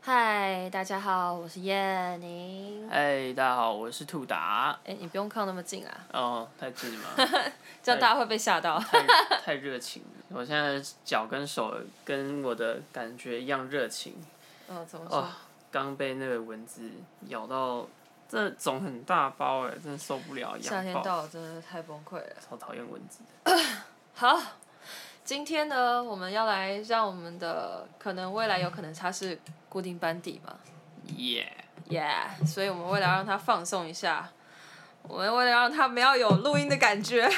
嗨，大家好，我是燕宁。嗨，大家好，我是兔达。哎，你不用靠那么近啊，哦，太近了？这样大家会被吓到。太太热情了，我现在脚跟手跟我的感觉一样热情。哦，怎么说？刚被那个蚊子咬到，这肿很大包哎，真的受不了。夏天到了，真的太崩溃了。超讨厌蚊子。好，今天呢，我们要来让我们的可能未来有可能他是固定班底嘛？Yeah，Yeah，所以我们为了让他放松一下，我们为了让他们要有录音的感觉，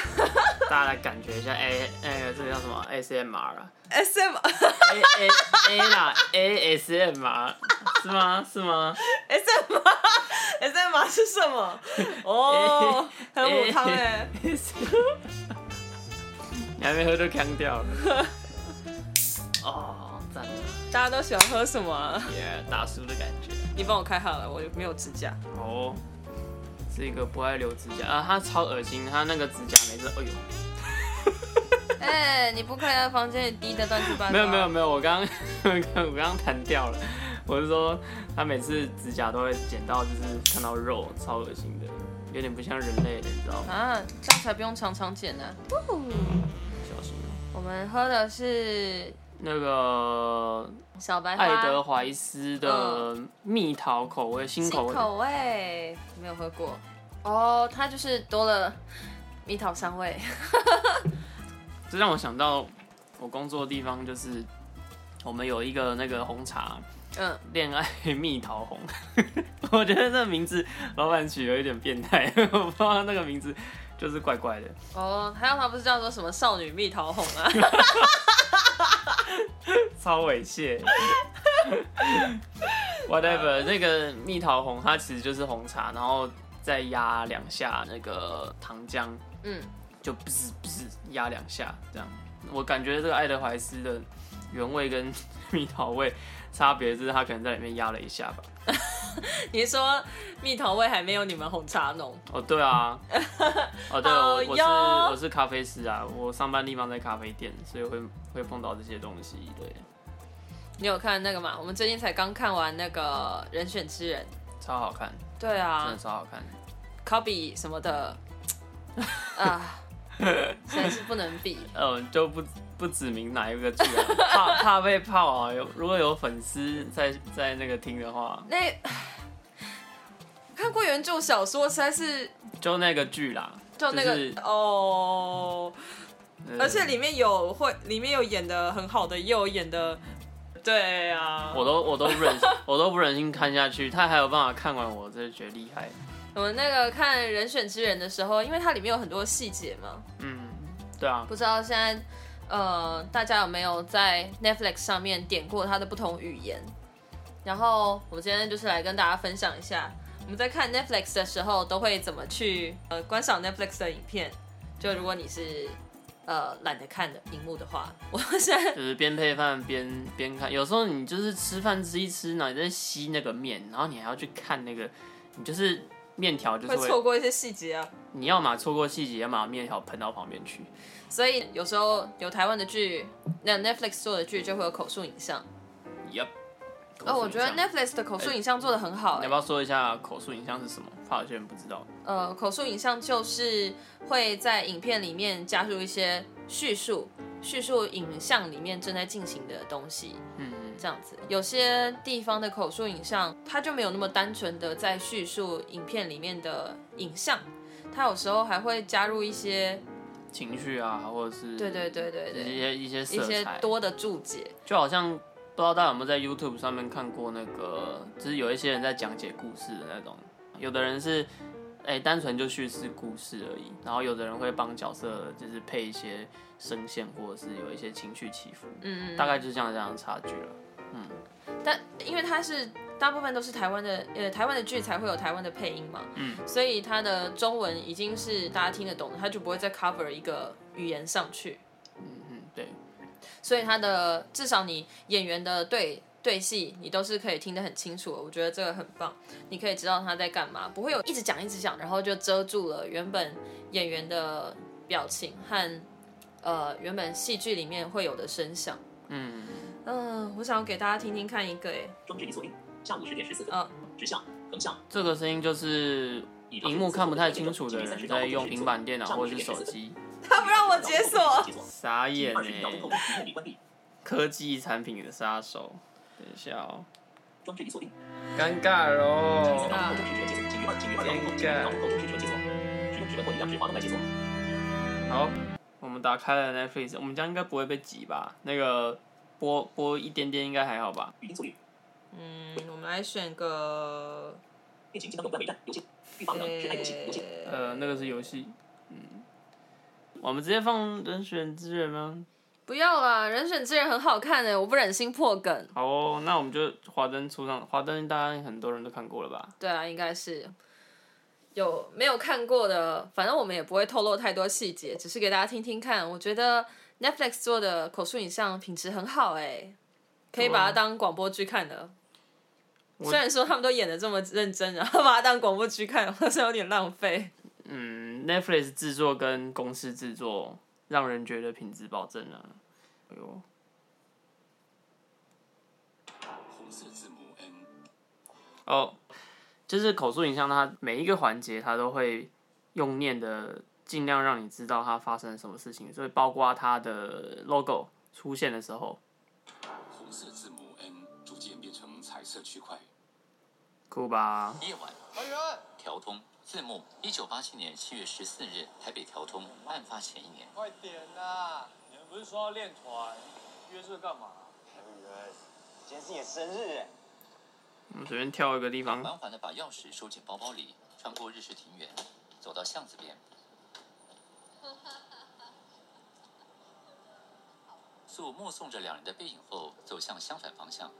大家来感觉一下，哎，那个这个叫什么？ASMR 啊？SM？A A A 啦，ASMR 是吗？是吗？SM？SM 是什么？哦，很武汤哎。还没喝就呛掉了。哦，赞！大家都喜欢喝什么？耶，大叔的感觉。你帮我开好了，我没有指甲。哦，是一个不爱留指甲啊，他超恶心，他那个指甲每次，哎呦。哎，你不可以在房间里滴的乱七八糟。没有没有没有，我刚刚 我刚刚弹掉了。我是说，他每次指甲都会剪到，就是看到肉，超恶心的，有点不像人类的，你知道吗？啊，这样才不用常常剪呢。我们喝的是那个小白爱德怀斯的蜜桃口味新口味，口味没有喝过哦，它就是多了蜜桃香味。这让我想到我工作的地方，就是我们有一个那个红茶，嗯，恋爱蜜桃红。我觉得这名字老板取有一点变态，我不知道那个名字。就是怪怪的哦，还有他不是叫做什么少女蜜桃红啊？超猥亵。Whatever，那个蜜桃红它其实就是红茶，然后再压两下那个糖浆，嗯，就不是不是压两下这样。我感觉这个爱德怀斯的原味跟 蜜桃味差别是它可能在里面压了一下吧。你说蜜桃味还没有你们红茶浓哦？对啊，哦对，我我是我是咖啡师啊，我上班地方在咖啡店，所以会会碰到这些东西。对，你有看那个吗？我们最近才刚看完那个人选之人，超好看。对啊，真的超好看。Copy 什么的 啊，实在是不能比。嗯，就不。不指明哪一个剧，啊 怕怕被泡啊！有如果有粉丝在在那个听的话，那看过原著小说，实在是就那个剧啦，就那个哦，而且里面有会，里面有演的很好的，也有演的，对啊，我都我都不忍，我都不忍心看下去，他还有办法看完，我真的觉得厉害。我们那个看人选之人的时候，因为它里面有很多细节嘛，嗯，对啊，不知道现在。呃，大家有没有在 Netflix 上面点过它的不同语言？然后我们今天就是来跟大家分享一下，我们在看 Netflix 的时候都会怎么去呃观赏 Netflix 的影片。就如果你是呃懒得看的荧幕的话，我现在就是边配饭边边看。有时候你就是吃饭吃一吃呢，你在吸那个面，然后你还要去看那个，你就是面条就是会错过一些细节啊。你要嘛错过细节，要么面条喷到旁边去。所以有时候有台湾的剧，那 Netflix 做的剧就会有口述影像。Yep。哦，我觉得 Netflix 的口述影像做的很好。你要不要说一下口述影像是什么？怕有些人不知道。呃，口述影像就是会在影片里面加入一些叙述，叙述影像里面正在进行的东西。嗯嗯。这样子，有些地方的口述影像，它就没有那么单纯的在叙述影片里面的影像，它有时候还会加入一些。情绪啊，或者是对对对对对一些一些一些多的注解，就好像不知道大家有没有在 YouTube 上面看过那个，就是有一些人在讲解故事的那种，有的人是哎单纯就叙事故事而已，然后有的人会帮角色就是配一些声线，或者是有一些情绪起伏，嗯嗯，大概就是这样这样的差距了，嗯，但因为它是。大部分都是台湾的，呃，台湾的剧才会有台湾的配音嘛，嗯，所以它的中文已经是大家听得懂的，它就不会再 cover 一个语言上去，嗯嗯，对，所以它的至少你演员的对对戏，你都是可以听得很清楚，我觉得这个很棒，你可以知道他在干嘛，不会有一直讲一直讲，然后就遮住了原本演员的表情和呃原本戏剧里面会有的声响，嗯。嗯，我想要给大家听听看一个，哎，装置已锁定，下午十点十四分，嗯，直向横向。这个声音就是荧幕看不太清楚的人在用平板电脑或者是手机。他不让我解锁，傻眼哎！科技产品的杀手，等一下哦。装置已锁定，尴尬喽。好，我们打开了 Netflix，我们家应该不会被挤吧？那个播播一点点应该还好吧？嗯，我们来选个。呃，那个是游戏。嗯，我们直接放人选之人吗？不要啦，人选之人很好看诶，我不忍心破梗。好哦，那我们就华灯初上，华灯大家很多人都看过了吧？对啊，应该是。有没有看过的？反正我们也不会透露太多细节，只是给大家听听看。我觉得 Netflix 做的口述影像品质很好哎，可以把它当广播剧看的。虽然说他们都演的这么认真，然后把它当广播剧看，好像有点浪费。嗯，Netflix 制作跟公司制作。让人觉得品质保证啊！哎呦，红色字母 N。哦，就是口述影像，它每一个环节它都会用念的，尽量让你知道它发生了什么事情，所以包括它的 logo 出现的时候，红色字母 N 逐渐变成彩色区块，酷吧？夜晚，调通。字幕：一九八七年七月十四日，台北调通。案发前一年。快点呐！你们不是说要练团，约这干嘛？今天是你的生日。我们随便挑一个地方。缓缓的把钥匙收进包包里，穿过日式庭园，走到巷子边。素目送着两人的背影后，走向相反方向。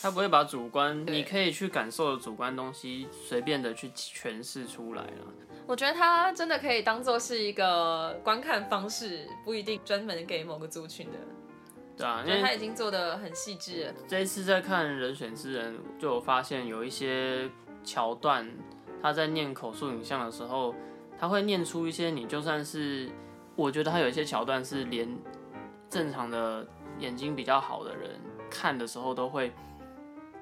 他不会把主观，你可以去感受的主观东西，随便的去诠释出来了。我觉得他真的可以当做是一个观看方式，不一定专门给某个族群的。对啊，因为他已经做的很细致。这一次在看《人选之人》，就有发现有一些桥段，他在念口述影像的时候，他会念出一些你就算是，我觉得他有一些桥段是连正常的眼睛比较好的人看的时候都会。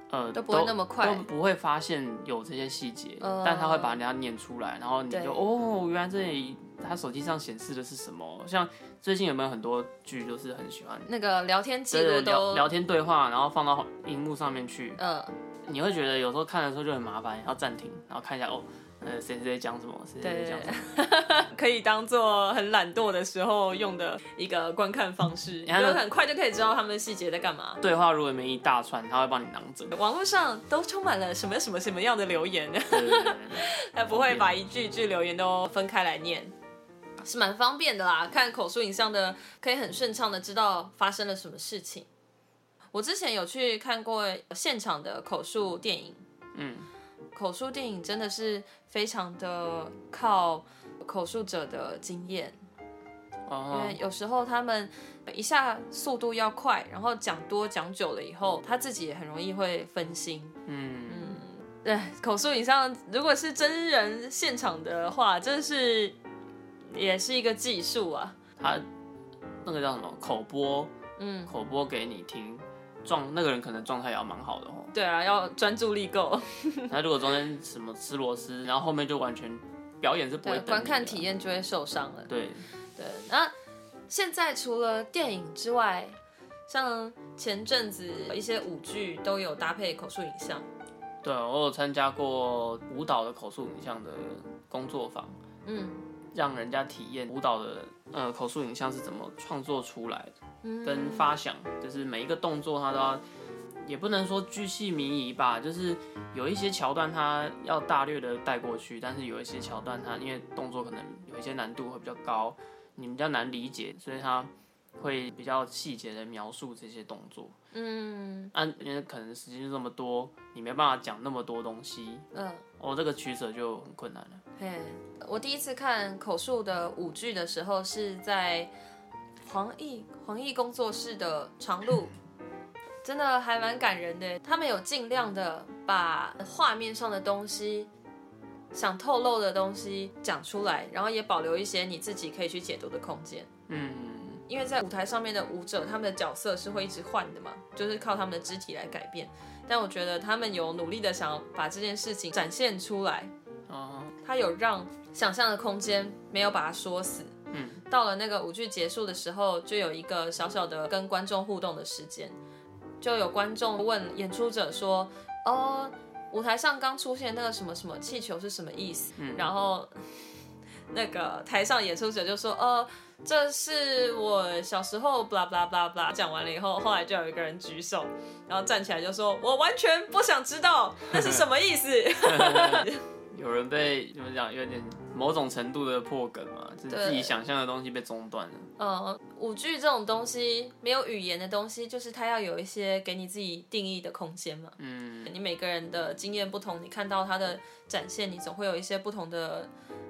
呃，都不会那么快，都不会发现有这些细节，但他会把人家念出来，然后你就哦，原来这里他手机上显示的是什么？像最近有没有很多剧就是很喜欢那个聊天记录都聊天对话，然后放到荧幕上面去，嗯，你会觉得有时候看的时候就很麻烦，要暂停，然后看一下哦。呃，谁谁在讲什么？谁谁在讲什么？可以当做很懒惰的时候用的一个观看方式，你很快就可以知道他们细节在干嘛。对话如果没一大串，他会帮你囊整。网络上都充满了什么什么什么样的留言，他不会把一句一句留言都分开来念，是蛮方便的啦。看口述影像的，可以很顺畅的知道发生了什么事情。我之前有去看过现场的口述电影，嗯。口述电影真的是非常的靠口述者的经验，因为有时候他们一下速度要快，然后讲多讲久了以后，他自己也很容易会分心。嗯嗯，对，口述影像如果是真人现场的话，真是也是一个技术啊。他那个叫什么口播？嗯，口播给你听。状那个人可能状态也要蛮好的哦。对啊，要专注力够。那如果中间什么吃螺丝，然后后面就完全表演是不会。观看体验就会受伤了。对对。那现在除了电影之外，像前阵子一些舞剧都有搭配口述影像。对，我有参加过舞蹈的口述影像的工作坊。嗯。让人家体验舞蹈的呃口述影像是怎么创作出来的，跟发想，就是每一个动作它都要，也不能说巨细靡遗吧，就是有一些桥段它要大略的带过去，但是有一些桥段它因为动作可能有一些难度会比较高，你比较难理解，所以它会比较细节的描述这些动作。嗯，按因为可能时间就这么多，你没办法讲那么多东西。嗯，哦，这个取舍就很困难了。嘿，我第一次看口述的舞剧的时候，是在黄奕黄奕工作室的长路，真的还蛮感人的。他们有尽量的把画面上的东西、想透露的东西讲出来，然后也保留一些你自己可以去解读的空间。嗯。因为在舞台上面的舞者，他们的角色是会一直换的嘛，就是靠他们的肢体来改变。但我觉得他们有努力的想要把这件事情展现出来，哦，他有让想象的空间，没有把它说死。嗯，到了那个舞剧结束的时候，就有一个小小的跟观众互动的时间，就有观众问演出者说：“哦，舞台上刚出现那个什么什么气球是什么意思？”然后那个台上演出者就说：“哦。”这是我小时候，blah blah blah blah。讲完了以后，后来就有一个人举手，然后站起来就说：“我完全不想知道那是什么意思。”有人被怎么讲？有点某种程度的破梗嘛，就是自己想象的东西被中断了。嗯，舞剧这种东西，没有语言的东西，就是它要有一些给你自己定义的空间嘛。嗯，你每个人的经验不同，你看到它的展现，你总会有一些不同的。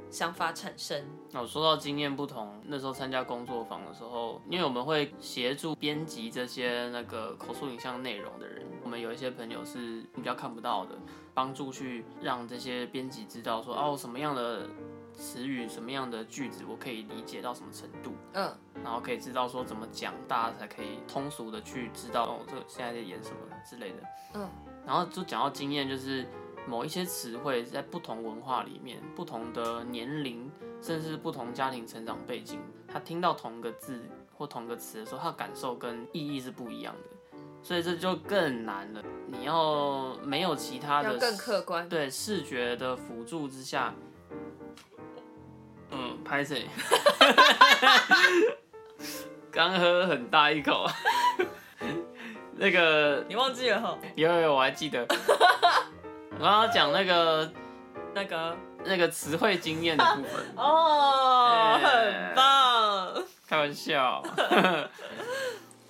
想法产生。那我说到经验不同，那时候参加工作坊的时候，因为我们会协助编辑这些那个口述影像内容的人，我们有一些朋友是比较看不到的，帮助去让这些编辑知道说，哦，什么样的词语、什么样的句子，我可以理解到什么程度，嗯，然后可以知道说怎么讲，大家才可以通俗的去知道哦，这现在在演什么之类的，嗯，然后就讲到经验就是。某一些词汇在不同文化里面、不同的年龄，甚至不同家庭成长背景，他听到同一个字或同一个词的时候，他的感受跟意义是不一样的，所以这就更难了。你要没有其他的更客观，对视觉的辅助之下，嗯，拍谁？刚喝很大一口，那个你忘记了哈？有有，我还记得。我要讲那个、那个、那个词汇经验的部分哦，很棒。开玩笑，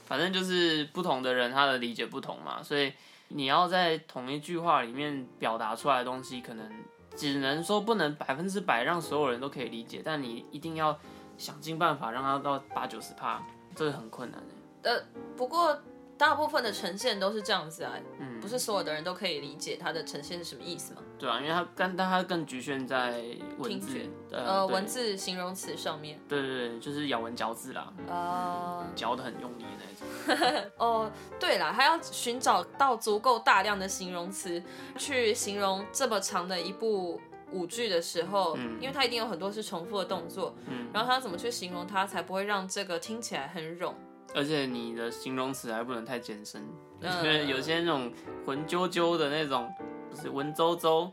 反正就是不同的人他的理解不同嘛，所以你要在同一句话里面表达出来的东西，可能只能说不能百分之百让所有人都可以理解，但你一定要想尽办法让他到八九十趴，这是很困难的。呃，不过。大部分的呈现都是这样子啊，嗯，不是所有的人都可以理解它的呈现是什么意思吗？对啊，因为它更，但它更局限在文字，呃，文字形容词上面。对对对，就是咬文嚼字啦，啊，嚼的很用力那种。哦，对了，还要寻找到足够大量的形容词去形容这么长的一部舞剧的时候，嗯，因为它一定有很多是重复的动作，嗯，然后他怎么去形容它才不会让这个听起来很冗？而且你的形容词还不能太艰深，因为有些那种文绉绉的那种，不是文绉绉，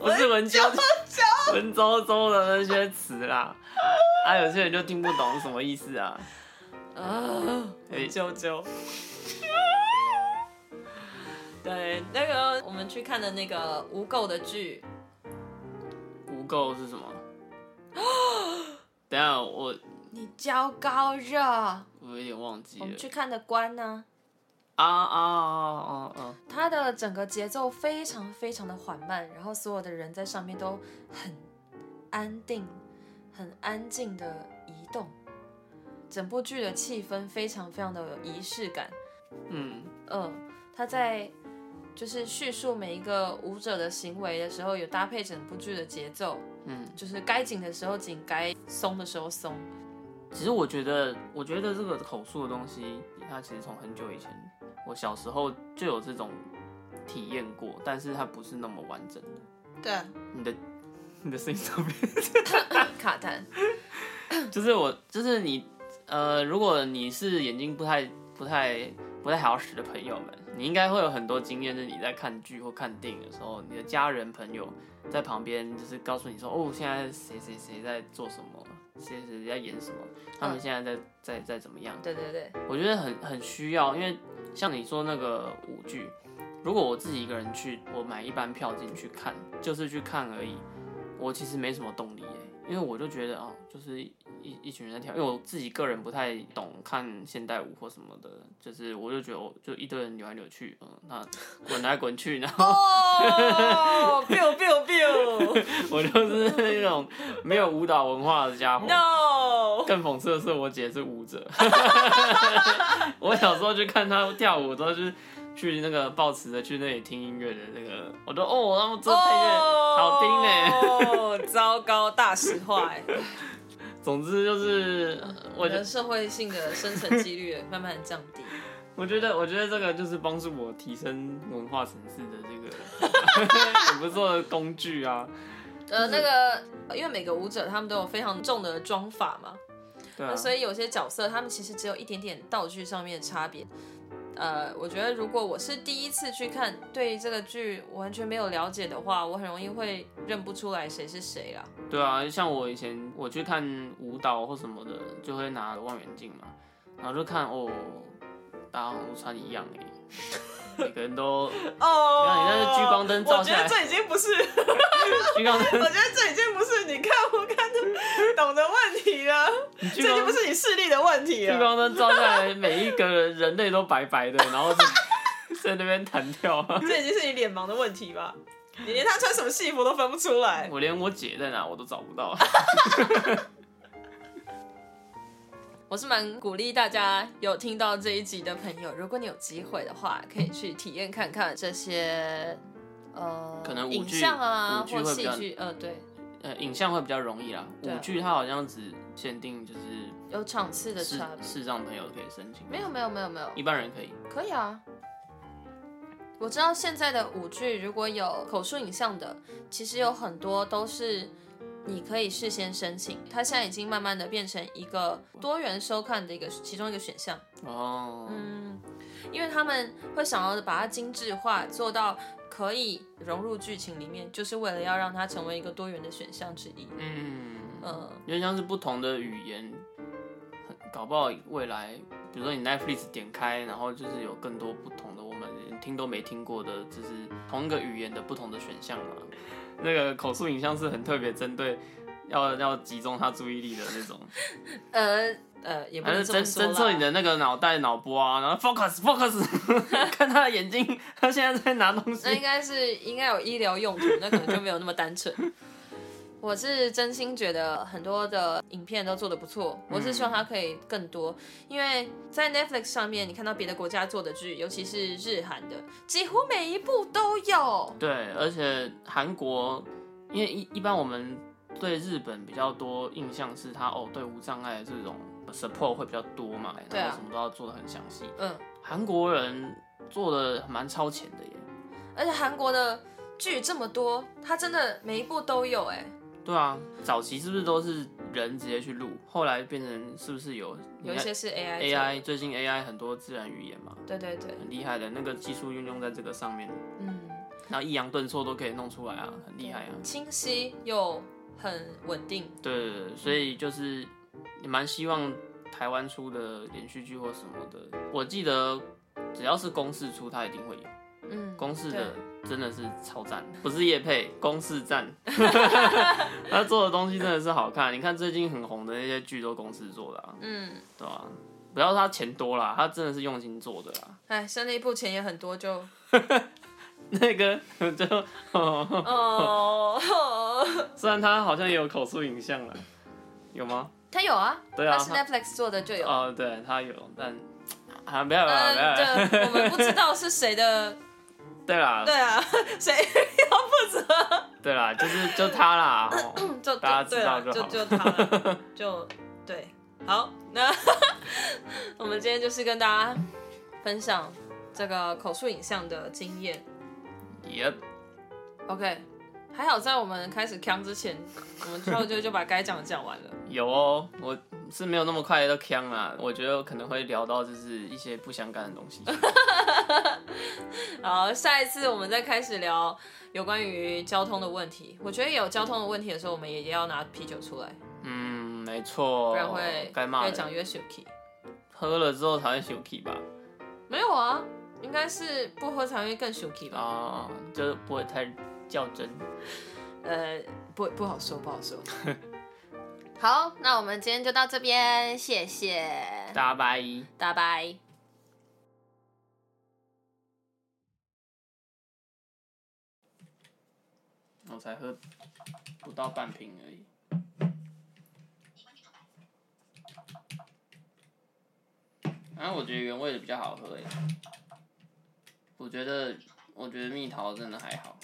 不是文绉绉，文绉绉的那些词啦，啊，有些人就听不懂什么意思啊，啊，文绉绉，对，那个我们去看的那个无垢的剧，无垢是什么？等下我。你焦高热，我有点忘记了。我们去看的关呢？啊啊啊啊！它的整个节奏非常非常的缓慢，然后所有的人在上面都很安定、很安静的移动，整部剧的气氛非常非常的有仪式感。嗯嗯，他在就是叙述每一个舞者的行为的时候，有搭配整部剧的节奏。嗯，就是该紧的时候紧，该松的时候松。其实我觉得，我觉得这个口述的东西，它其实从很久以前，我小时候就有这种体验过，但是它不是那么完整的。对，你的你的声音上面 卡痰，就是我，就是你，呃，如果你是眼睛不太、不太、不太好使的朋友们，你应该会有很多经验，是你在看剧或看电影的时候，你的家人朋友在旁边，就是告诉你说，哦，现在谁谁谁在做什么。谁谁在演什么？他们现在在在在怎么样？对对对，我觉得很很需要，因为像你说那个舞剧，如果我自己一个人去，我买一班票进去看，就是去看而已，我其实没什么动力哎，因为我就觉得啊，就是。一一群人在跳，因为我自己个人不太懂看现代舞或什么的，就是我就觉得，我就一堆人扭来扭去，嗯，那滚来滚去，然后，biu biu biu，我就是那种没有舞蹈文化的家伙。No，更讽刺的是，我姐是舞者。我小时候去看她跳舞，都是去那个抱持的去那里听音乐的那个，我都哦，他们这配乐好听呢。哦，糟糕，大实话。总之就是，呃我的社会性的生存几率慢慢降低。我觉得我觉得这个就是帮助我提升文化层次的这个 很不错的工具啊。呃，那个，因为每个舞者他们都有非常重的妆法嘛，对啊那，所以有些角色他们其实只有一点点道具上面的差别。呃，我觉得如果我是第一次去看，对这个剧完全没有了解的话，我很容易会认不出来谁是谁啦。对啊，像我以前我去看舞蹈或什么的，就会拿望远镜嘛，然后就看哦，大家好像都穿一样哎，每个人都 哦你看你那是聚光灯照下来这已经不是，聚光灯，觉得这已经不是你看不看得懂的问题了，这就不是你视力的问题聚光灯照下来，每一个人类都白白的，然后在 在那边弹跳。这已经是你脸盲的问题吧？你连他穿什么戏服都分不出来。我连我姐在哪我都找不到。我是蛮鼓励大家有听到这一集的朋友，如果你有机会的话，可以去体验看看这些呃，可能影像啊或戏剧，呃，对，呃，影像会比较容易啦，对啊舞剧它好像只限定就是有场次的视差别。视障朋友可以申请，没有没有没有没有，一般人可以。可以啊。我知道现在的舞剧如果有口述影像的，其实有很多都是你可以事先申请，它现在已经慢慢的变成一个多元收看的一个其中一个选项。哦，嗯，因为他们会想要把它精致化，做到可以融入剧情里面，就是为了要让它成为一个多元的选项之一。嗯，嗯，有点像是不同的语言，搞不好未来，比如说你 Netflix 点开，然后就是有更多不同的我们连听都没听过的，就是同一个语言的不同的选项嘛。那个口述影像是很特别针对要要集中他注意力的那种，呃呃，也不还是侦侦测你。的那个脑袋脑波啊，然后 focus focus，看他的眼睛，他现在在拿东西那应。该是应该有医疗用途，那可能就没有那么单纯。我是真心觉得很多的影片都做的不错，我是希望它可以更多，因为在 Netflix 上面，你看到别的国家做的剧，尤其是日韩的，几乎每一部都有。对，而且韩国，因为一一般我们对日本比较多印象是他哦，对无障碍的这种 support 会比较多嘛，对啊然后什么都要做的很详细。嗯，韩国人做的蛮超前的耶。而且韩国的剧这么多，它真的每一部都有哎、对啊，早期是不是都是人直接去录，后来变成是不是有有一些是 AI AI 最近 AI 很多自然语言嘛，对对对，很厉害的那个技术运用在这个上面，嗯，然后抑扬顿挫都可以弄出来啊，很厉害啊。清晰又很稳定。对对对，所以就是也蛮希望台湾出的连续剧或什么的，我记得只要是公式出，它一定会有。嗯，公式的真的是超赞，不是叶配，公式赞。他做的东西真的是好看，你看最近很红的那些剧都公式做的啊，嗯，对啊、不要他钱多啦，他真的是用心做的啦。哎，生那一部钱也很多就，那个就、哦，哦，虽然他好像也有口述影像了，有吗？他有啊，对啊他是 Netflix 做的就有。哦，对他有，但 啊，不要不要不要，嗯，对，我们不知道是谁的，对啦，对啊，谁要负责，对啦，就是就他啦，哦 就大家知道就好就就他了，就对，好，那我们今天就是跟大家分享这个口述影像的经验。也 OK，还好在我们开始扛之前，我们跳就就把该讲的讲完了。有哦，我是没有那么快就呛啊，我觉得可能会聊到就是一些不相干的东西。好，下一次我们再开始聊有关于交通的问题。我觉得有交通的问题的时候，我们也要拿啤酒出来，嗯，没错，不然会该骂人越讲越 s h k 喝了之后才会休气吧？没有啊，应该是不喝才会更 s h k 吧？啊，就不会太较真。呃，不不好说，不好说。好，那我们今天就到这边，谢谢大家拜。大拜。我才喝不到半瓶而已。然后我觉得原味的比较好喝诶。我觉得，我觉得蜜桃真的还好。